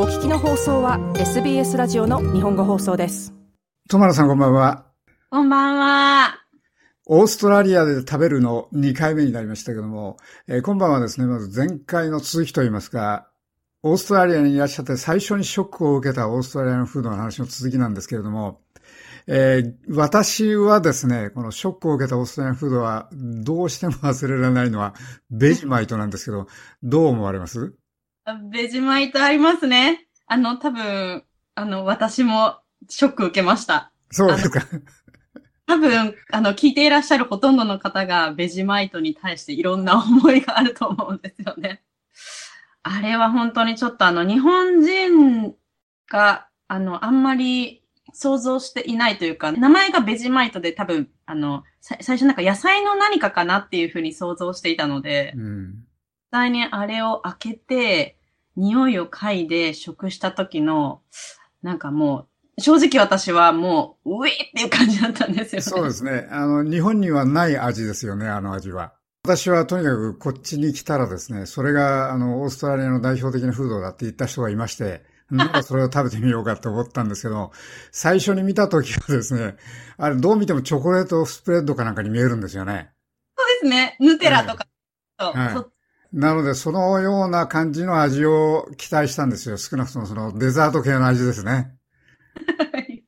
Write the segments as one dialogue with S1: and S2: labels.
S1: お聞きの放送は SBS ラジオの日本語放送です。
S2: トマラさんこんばんは。
S3: こんばんは。
S2: オーストラリアで食べるの2回目になりましたけども、えー、今晩はですね、まず前回の続きといいますか、オーストラリアにいらっしゃって最初にショックを受けたオーストラリアのフードの話の続きなんですけれども、えー、私はですね、このショックを受けたオーストラリアフードはどうしても忘れられないのはベジマイトなんですけど、どう思われます？
S3: ベジマイトありますね。あの、多分、あの、私もショック受けました。
S2: そうですか。
S3: 多分、あの、聞いていらっしゃるほとんどの方がベジマイトに対していろんな思いがあると思うんですよね。あれは本当にちょっとあの、日本人が、あの、あんまり想像していないというか、名前がベジマイトで多分、あの、最初なんか野菜の何かかなっていうふうに想像していたので、うん、実際にあれを開けて、匂いを嗅いで食した時の、なんかもう、正直私はもう、うえっていう感じだったんですよね。
S2: そうですね。あの、日本にはない味ですよね、あの味は。私はとにかくこっちに来たらですね、それがあの、オーストラリアの代表的なフードだって言った人がいまして、なんかそれを食べてみようかと思ったんですけど、最初に見た時はですね、あれどう見てもチョコレートスプレッドかなんかに見えるんですよね。
S3: そうですね。ヌテラとか。
S2: はい、なので、そのような感じの味を期待したんですよ。少なくともそのデザート系の味ですね。はい。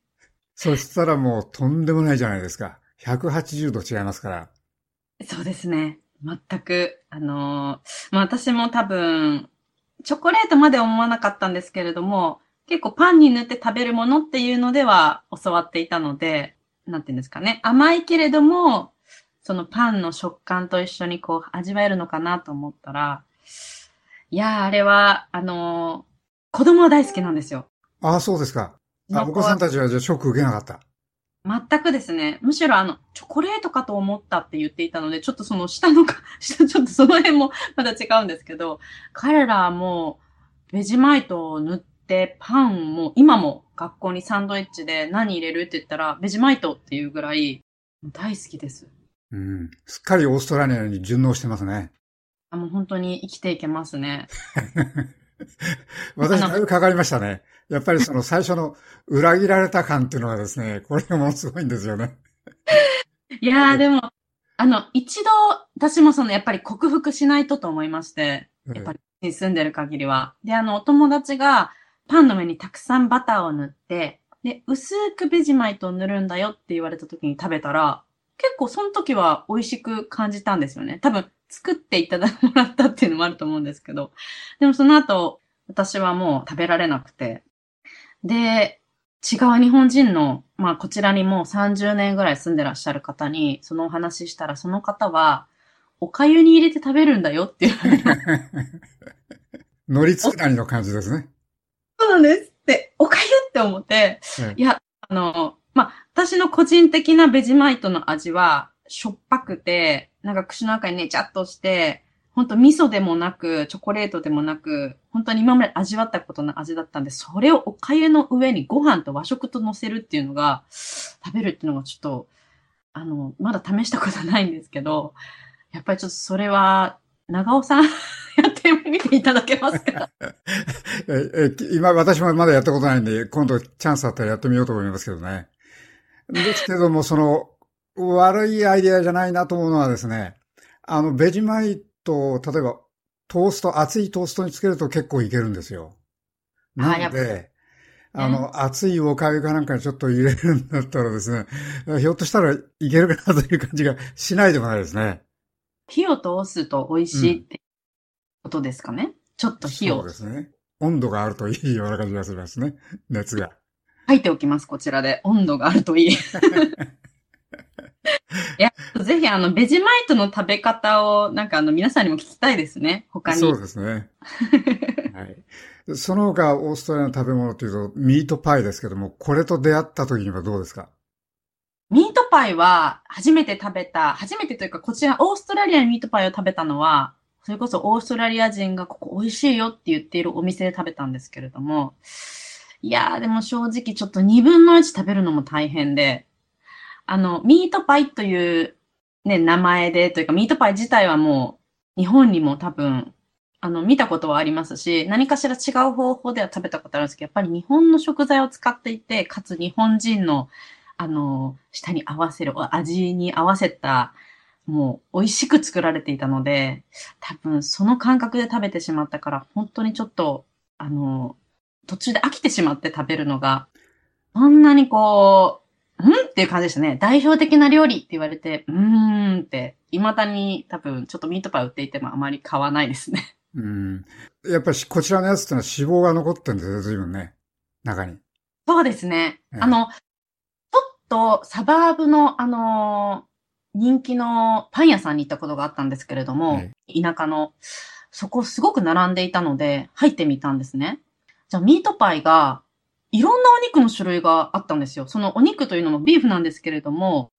S2: そしたらもうとんでもないじゃないですか。180度違いますから。
S3: そうですね。全く、あのー、まあ、私も多分、チョコレートまで思わなかったんですけれども、結構パンに塗って食べるものっていうのでは教わっていたので、なんていうんですかね。甘いけれども、そのパンの食感と一緒にこう味わえるのかなと思ったら、いやー、あれは、あのー、子供は大好きなんですよ。
S2: ああ、そうですか。あ、お子さんたちはじゃあショック受けなかった。
S3: 全くですね。むしろあの、チョコレートかと思ったって言っていたので、ちょっとその下のか、下、ちょっとその辺もまだ違うんですけど、彼らはもう、ベジマイトを塗ってパンも、今も学校にサンドイッチで何入れるって言ったら、ベジマイトっていうぐらい、大好きです。
S2: うん。すっかりオーストラリアに順応してますね。
S3: あ、もう本当に生きていけますね。
S2: 私、だいぶかかりましたね。やっぱりその最初の裏切られた感っていうのはですね、これがものすごいんですよね。
S3: いやー、でも、あの、一度、私もその、やっぱり克服しないとと思いまして、やっぱり住んでる限りは。で、あの、お友達がパンの上にたくさんバターを塗って、で、薄くベジマイトを塗るんだよって言われた時に食べたら、結構その時は美味しく感じたんですよね。多分、作っていただもらったっていうのもあると思うんですけど。でもその後、私はもう食べられなくて。で、違う日本人の、まあこちらにもう30年ぐらい住んでらっしゃる方にそのお話ししたら、その方は、お粥に入れて食べるんだよっていう。
S2: 乗りつくなりの感じですね。
S3: そうなんですって、お粥って思って、いや、あの、まあ、私の個人的なベジマイトの味は、しょっぱくて、なんか口の中にねちゃっとして、本当味噌でもなく、チョコレートでもなく、本当に今まで味わったことの味だったんで、それをお粥の上にご飯と和食と乗せるっていうのが、食べるっていうのがちょっと、あの、まだ試したことないんですけど、やっぱりちょっとそれは、長尾さん やってみていただけますか？
S2: 今、私もまだやったことないんで、今度チャンスあったらやってみようと思いますけどね。ですけども、その、悪いアイデアじゃないなと思うのはですね、あの、ベジマイト、例えば、トースト、熱いトーストにつけると結構いけるんですよ。なので、あの、熱いおかゆかなんかにちょっと入れるんだったらですね、ひょっとしたらいけるかなという感じがしないでもないですね。
S3: 火を通すと美味しいってことですかね、うん、ちょっと火を。
S2: そうですね。温度があるといいような感じがしますね。熱が。
S3: 書いておきます、こちらで。温度があるといい。いや、ぜひあの、ベジマイトの食べ方を、なんかあの、皆さんにも聞きたいですね。他に。
S2: そうですね。はい。その他、オーストラリアの食べ物というと、ミートパイですけども、これと出会った時にはどうですか？
S3: ミートパイは、初めて食べた、初めてというか、こちら、オーストラリアにミートパイを食べたのは、それこそオーストラリア人がここ美味しいよって言っているお店で食べたんですけれども、いやーでも正直ちょっと2分の1食べるのも大変で、あの、ミートパイというね、名前で、というか、ミートパイ自体はもう、日本にも多分、あの、見たことはありますし、何かしら違う方法では食べたことあるんですけど、やっぱり日本の食材を使っていて、かつ日本人の、あの、舌に合わせる、味に合わせた、もう美味しく作られていたので、多分その感覚で食べてしまったから、本当にちょっと、あの、途中で飽きてしまって食べるのが、そんなにこう、んっていう感じでしたね。代表的な料理って言われて、うーんって、未だに多分ちょっとミートパイ売っていてもあまり買わないですね。
S2: うん。やっぱりこちらのやつってのは脂肪が残ってるんですよ、随分ね。中に。
S3: そうですね。ええ、あの、ちょっとサバーブの、あの人気のパン屋さんに行ったことがあったんですけれども、え、田舎の、そこすごく並んでいたので、入ってみたんですね。じゃあ、ミートパイが、いろんなお肉の種類があったんですよ。そのお肉というのもビーフなんですけれども、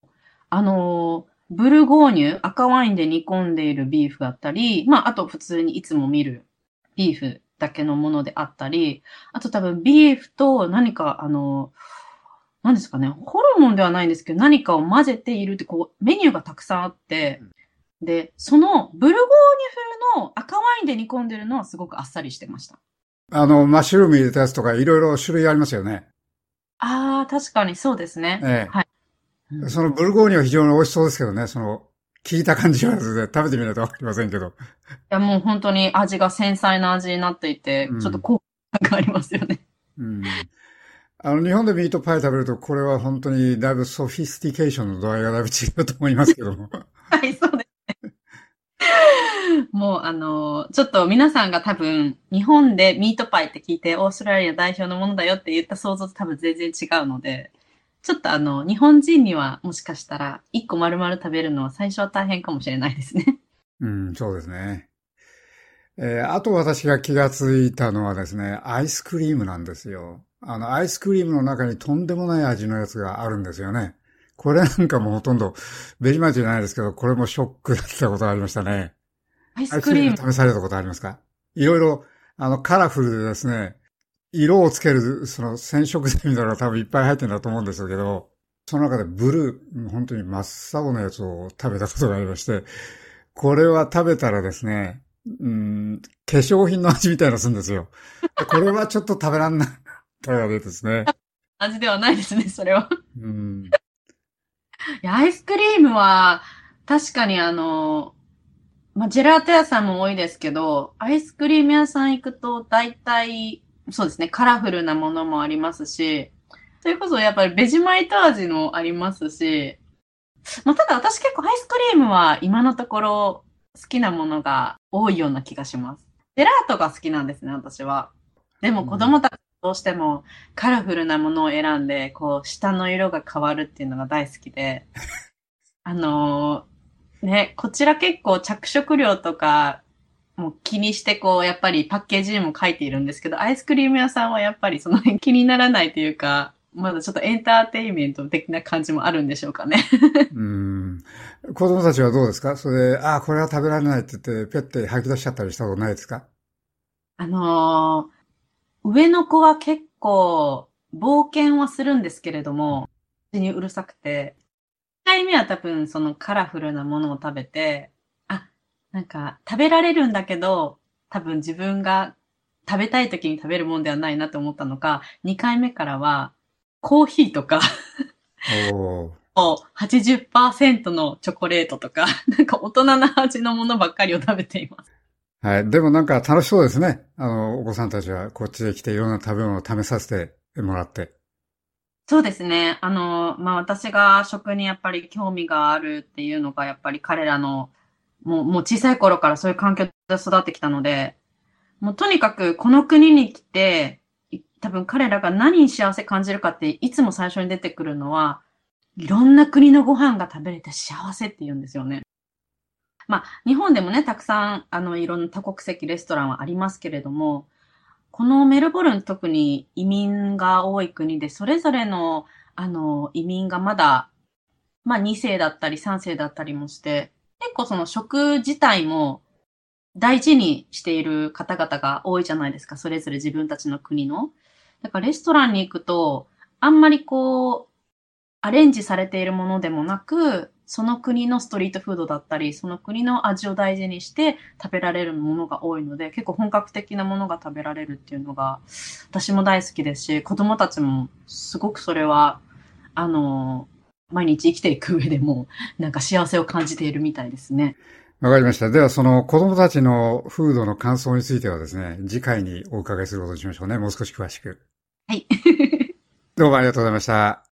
S3: あのブルゴーニュ、赤ワインで煮込んでいるビーフだったり、まあ、あと普通にいつも見るビーフだけのものであったり、あと多分ビーフと何か、あの、何ですかね、ホルモンではないんですけど、何かを混ぜているって、こう、メニューがたくさんあって、で、そのブルゴーニュ風の赤ワインで煮込んでるのはすごくあっさりしてました。
S2: あの、マッシュルーム入れたやつとかいろいろ種類ありますよね。
S3: ああ、確かにそうですね。
S2: ええ、はい。そのブルゴーニュは非常に美味しそうですけどね、その、聞いた感じは食べてみないとわかりませんけど。い
S3: や、もう本当に味が繊細な味になっていて、うん、ちょっと効果がありますよね。
S2: うん。あの、日本でミートパイ食べると、これは本当にだいぶ sophistication の度合いがだいぶ違うと思いますけども。
S3: はい、そうですね。もう、あの、ちょっと皆さんが多分、日本でミートパイって聞いて、オーストラリア代表のものだよって言った想像と多分全然違うので、ちょっとあの、日本人にはもしかしたら、一個丸々食べるのは最初は大変かもしれないですね。
S2: うん、そうですね。えー、あと私が気がついたのはですね、アイスクリームなんですよ。あの、アイスクリームの中にとんでもない味のやつがあるんですよね。これなんかもほとんど、ベリマジじゃないですけど、これもショックだったことがありましたね。
S3: アイスクリー
S2: ム試されたことありますか？いろいろ、あの、カラフルでですね、色をつける、その染色剤みたいなのが多分いっぱい入ってるんだと思うんですけど、その中でブルー、本当に真っ青なやつを食べたことがありまして、これは食べたらですね、うん、化粧品の味みたいなするんですよ。これはちょっと食べらんない。食べられですね。
S3: 味ではないですね、それは。うん、いや、アイスクリームは、確かにあの、まあ、ジェラート屋さんも多いですけど、アイスクリーム屋さん行くと、大体、そうですね、カラフルなものもありますし、それこそやっぱりベジマイト味もありますし、まあ、ただ私結構アイスクリームは今のところ好きなものが多いような気がします。ジェラートが好きなんですね、私は。でも子供たちどうしてもカラフルなものを選んで、こう、下の色が変わるっていうのが大好きで、あのー、ね、こちら結構着色料とかもう気にしてこう、やっぱりパッケージにも書いているんですけど、アイスクリーム屋さんはやっぱりその辺気にならないというか、まだちょっとエンターテインメント的な感じもあるんでしょうかね。
S2: うん。子供たちはどうですか？それで、ああ、これは食べられないって言って、ぴょって吐き出しちゃったりしたことないですか？
S3: あのー、上の子は結構、冒険はするんですけれども、にうるさくて、1回目は多分そのカラフルなものを食べて、あ、なんか食べられるんだけど、多分自分が食べたい時に食べるもんではないなと思ったのか、2回目からは、コーヒーとか
S2: お
S3: 80% のチョコレートとか、なんか大人な味のものばっかりを食べています。
S2: はい。でもなんか楽しそうですね。あの、お子さんたちはこっちへ来ていろんな食べ物を試させてもらって。
S3: そうですね。あの、まあ、私が食にやっぱり興味があるっていうのが、やっぱり彼らの、もう、もう小さい頃からそういう環境で育ってきたので、もうとにかくこの国に来て、多分彼らが何に幸せ感じるかっていつも最初に出てくるのは、いろんな国のご飯が食べれて幸せって言うんですよね。まあ、日本でもね、たくさん、あの、いろんな多国籍レストランはありますけれども、このメルボルン特に移民が多い国で、それぞれの、あの、移民がまだ、まあ、2世だったり3世だったりもして、結構その食自体も大事にしている方々が多いじゃないですか、それぞれ自分たちの国の。だからレストランに行くと、あんまりこう、アレンジされているものでもなく、その国のストリートフードだったり、その国の味を大事にして食べられるものが多いので、結構本格的なものが食べられるっていうのが、私も大好きですし、子供たちもすごくそれは、あの、毎日生きていく上でも、なんか幸せを感じているみたいですね。
S2: わかりました。では、その子供たちのフードの感想についてはですね、次回にお伺いすることにしましょうね。もう少し詳しく。
S3: はい。
S2: どうもありがとうございました。